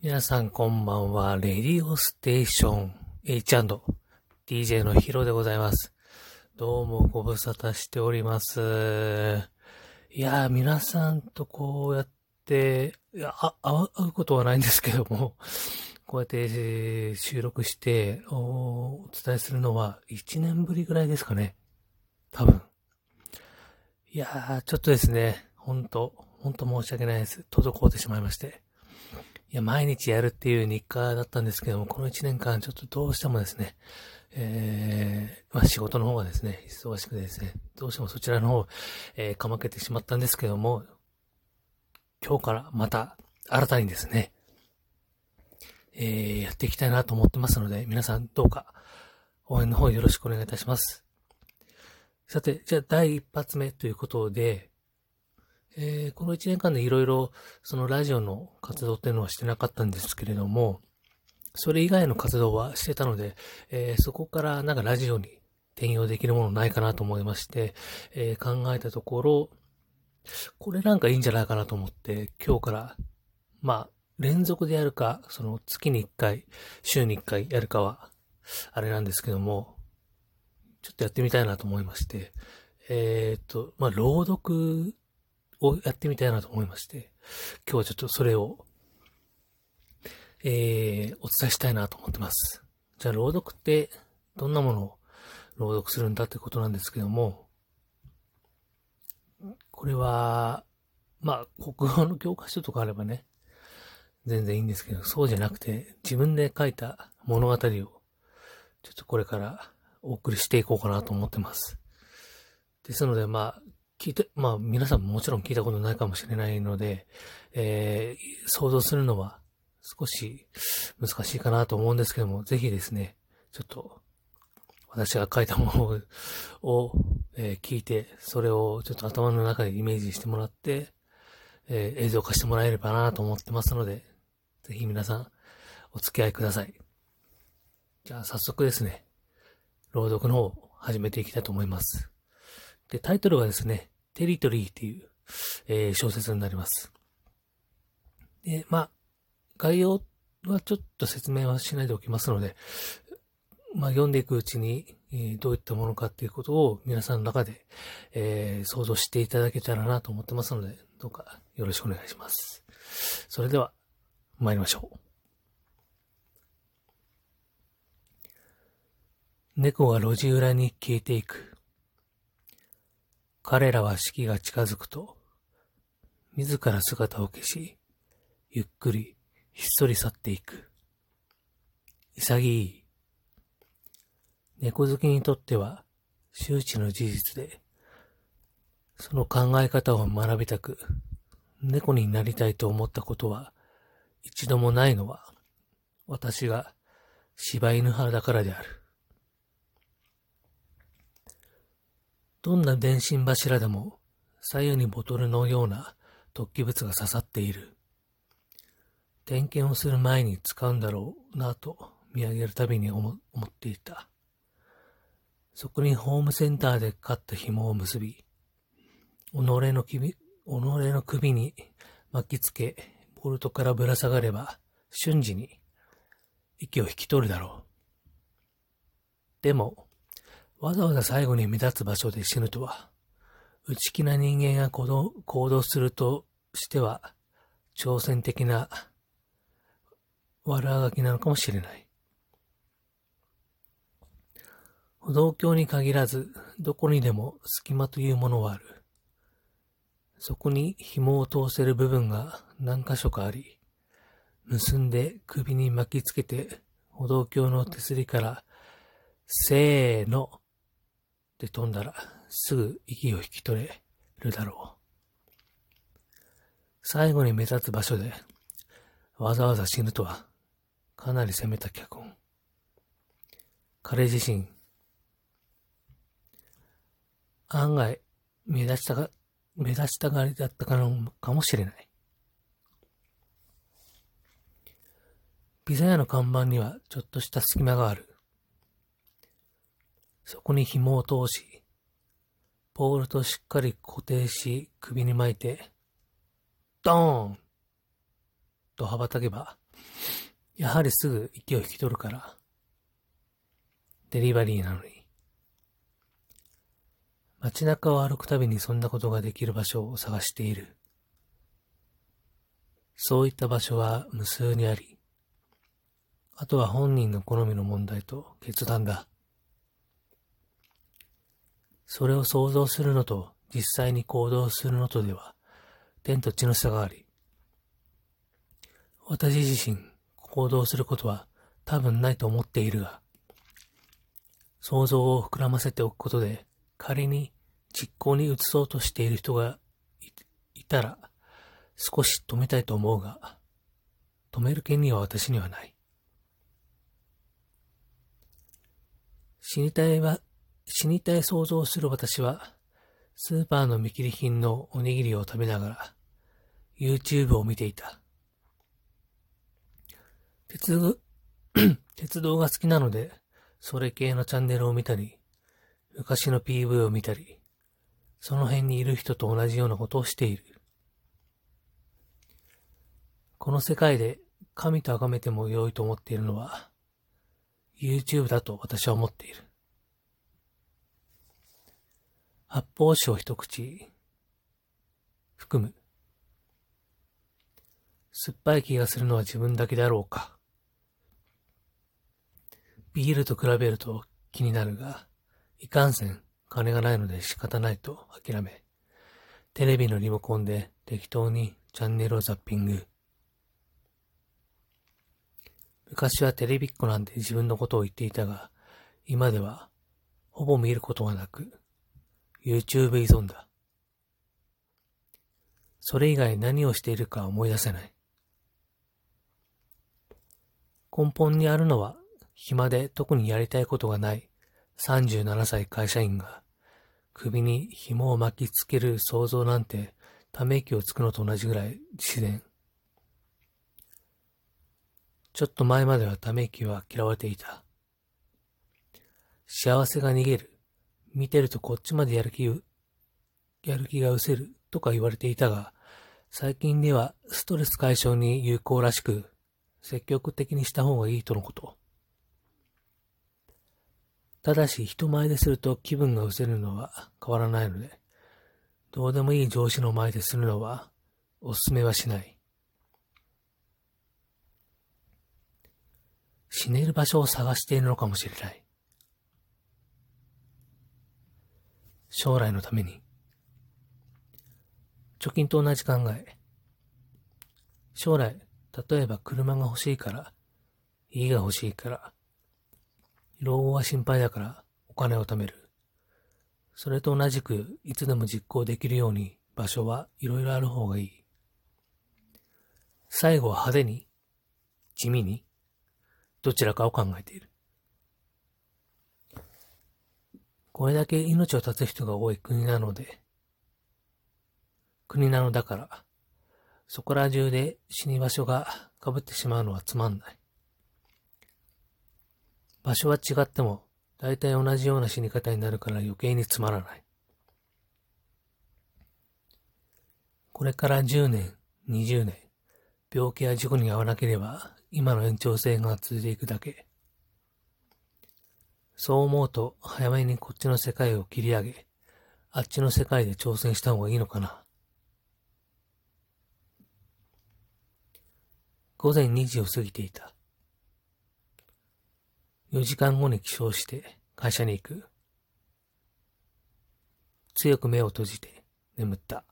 皆さんこんばんは。レディオステーション H&DJ のヒロでございます。どうもご無沙汰しております。いやー、皆さんとこうやって、いや、あ、会うことはないんですけども、こうやって収録してお伝えするのは1年ぶりぐらいですかね。多分。いやー、ちょっとですね、ほんと、ほんと申し訳ないです。滞ってしまいまして。いや、毎日やるっていう日課だったんですけども、この1年間ちょっとどうしてもですね、えー、まあ仕事の方がですね、忙しくてですね、どうしてもそちらの方、えー、かまけてしまったんですけども、今日からまた新たにですね、えー、やっていきたいなと思ってますので、皆さんどうか応援の方よろしくお願いいたします。さて、じゃあ第一発目ということで、えーこの1年間でいろいろそのラジオの活動っていうのはしてなかったんですけれども、それ以外の活動はしてたので、えーそこからなんかラジオに転用できるものないかなと思いまして、えー考えたところ、これなんかいいんじゃないかなと思って、今日から、まあ、連続でやるか、その月に1回、週に1回やるかは、あれなんですけども、ちょっとやってみたいなと思いまして、えーっと、まあ、朗読をやってみたいなと思いまして、今日はちょっとそれを、えー、お伝えしたいなと思ってます。じゃあ、朗読ってどんなものを朗読するんだってことなんですけども、これは、まあ、国語の教科書とかあればね、全然いいんですけど、そうじゃなくて、自分で書いた物語を、ちょっとこれからお送りしていこうかなと思ってます。ですので、まあ、聞いて、まあ、皆さんももちろん聞いたことないかもしれないので、えー、想像するのは少し難しいかなと思うんですけども、ぜひですね、ちょっと、私が書いたものを、えー聞いて、それをちょっと頭の中でイメージしてもらって、えー映像化してもらえればなと思ってますので、ぜひ皆さん、お付き合いください。じゃあ、早速ですね、朗読の方を始めていきたいと思います。で、タイトルはですね、テリトリーっていう、えー小説になります。で、まあ、概要はちょっと説明はしないでおきますので、まあ、読んでいくうちに、えーどういったものかっていうことを皆さんの中で、えー想像していただけたらなと思ってますので、どうかよろしくお願いします。それでは、参りましょう。猫が路地裏に消えていく。彼らは四季が近づくと、自ら姿を消し、ゆっくり、ひっそり去っていく。潔い。猫好きにとっては、周知の事実で、その考え方を学びたく、猫になりたいと思ったことは、一度もないのは、私が柴犬派だからである。どんな電信柱でも左右にボトルのような突起物が刺さっている。点検をする前に使うんだろうなと見上げるたびに思っていた。そこにホームセンターで買った紐を結び、己の首、己の首に巻きつけ、ボルトからぶら下がれば瞬時に息を引き取るだろう。でも、わざわざ最後に目立つ場所で死ぬとは、内気な人間が行動するとしては、挑戦的な悪あがきなのかもしれない。歩道橋に限らず、どこにでも隙間というものはある。そこに紐を通せる部分が何箇所かあり、結んで首に巻きつけて、歩道橋の手すりから、せーの、で飛んだら、すぐ息を引き取れるだろう。最後に目立つ場所で、わざわざ死ぬとは、かなり攻めた脚本。彼自身、案外、目立ちたが、目立ちたがりだったかのかもしれない。ピザ屋の看板にはちょっとした隙間がある。そこに紐を通し、ポールとしっかり固定し首に巻いて、ドーンと羽ばたけば、やはりすぐ息を引き取るから、デリバリーなのに。街中を歩くたびにそんなことができる場所を探している。そういった場所は無数にあり、あとは本人の好みの問題と決断だ。それを想像するのと実際に行動するのとでは、天と地の差があり、私自身行動することは多分ないと思っているが、想像を膨らませておくことで、仮に実行に移そうとしている人がいたら、少し止めたいと思うが、止める権利は私にはない。死にたいは、死にたい想像する私は、スーパーの見切り品のおにぎりを食べながら、YouTube を見ていた。鉄、鉄道が好きなので、それ系のチャンネルを見たり、昔の PV を見たり、その辺にいる人と同じようなことをしている。この世界で神と崇めても良いと思っているのは、YouTube だと私は思っている。発泡酒を一口含む。酸っぱい気がするのは自分だけだろうか。ビールと比べると気になるが、いかんせん金がないので仕方ないと諦め、テレビのリモコンで適当にチャンネルをザッピング。昔はテレビっ子なんて自分のことを言っていたが、今ではほぼ見ることがなく、YouTube 依存だ。それ以外何をしているか思い出せない。根本にあるのは、暇で特にやりたいことがない37歳会社員が、首に紐を巻きつける想像なんて、ため息をつくのと同じぐらい自然。ちょっと前まではため息は嫌われていた。幸せが逃げる。見てるとこっちまでやる気、やる気が失せるとか言われていたが、最近ではストレス解消に有効らしく、積極的にした方がいいとのこと。ただし人前ですると気分が失せるのは変わらないので、どうでもいい上司の前でするのはお勧めはしない。死ねる場所を探しているのかもしれない。将来のために。貯金と同じ考え。将来、例えば車が欲しいから、家が欲しいから、老後は心配だからお金を貯める。それと同じく、いつでも実行できるように場所はいろいろある方がいい。最後は派手に地味にどちらかを考えている。これだけ命を絶つ人が多い国なので、国なのだから、そこら中で死に場所が被ってしまうのはつまんない。場所は違っても、大体同じような死に方になるから余計につまらない。これから10年、20年、病気や事故に遭わなければ、今の延長線が続いていくだけ。そう思うと、早めにこっちの世界を切り上げ、あっちの世界で挑戦した方がいいのかな。午前2時を過ぎていた。4時間後に起床して会社に行く。強く目を閉じて眠った。